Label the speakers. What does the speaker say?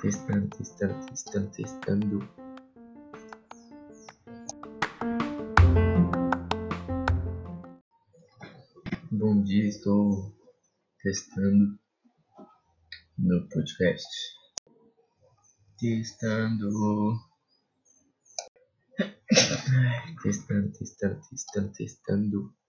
Speaker 1: Testando, testando, testando, testando. Bom dia, estou testando no podcast. Testando. Testando, testando, testando, testando.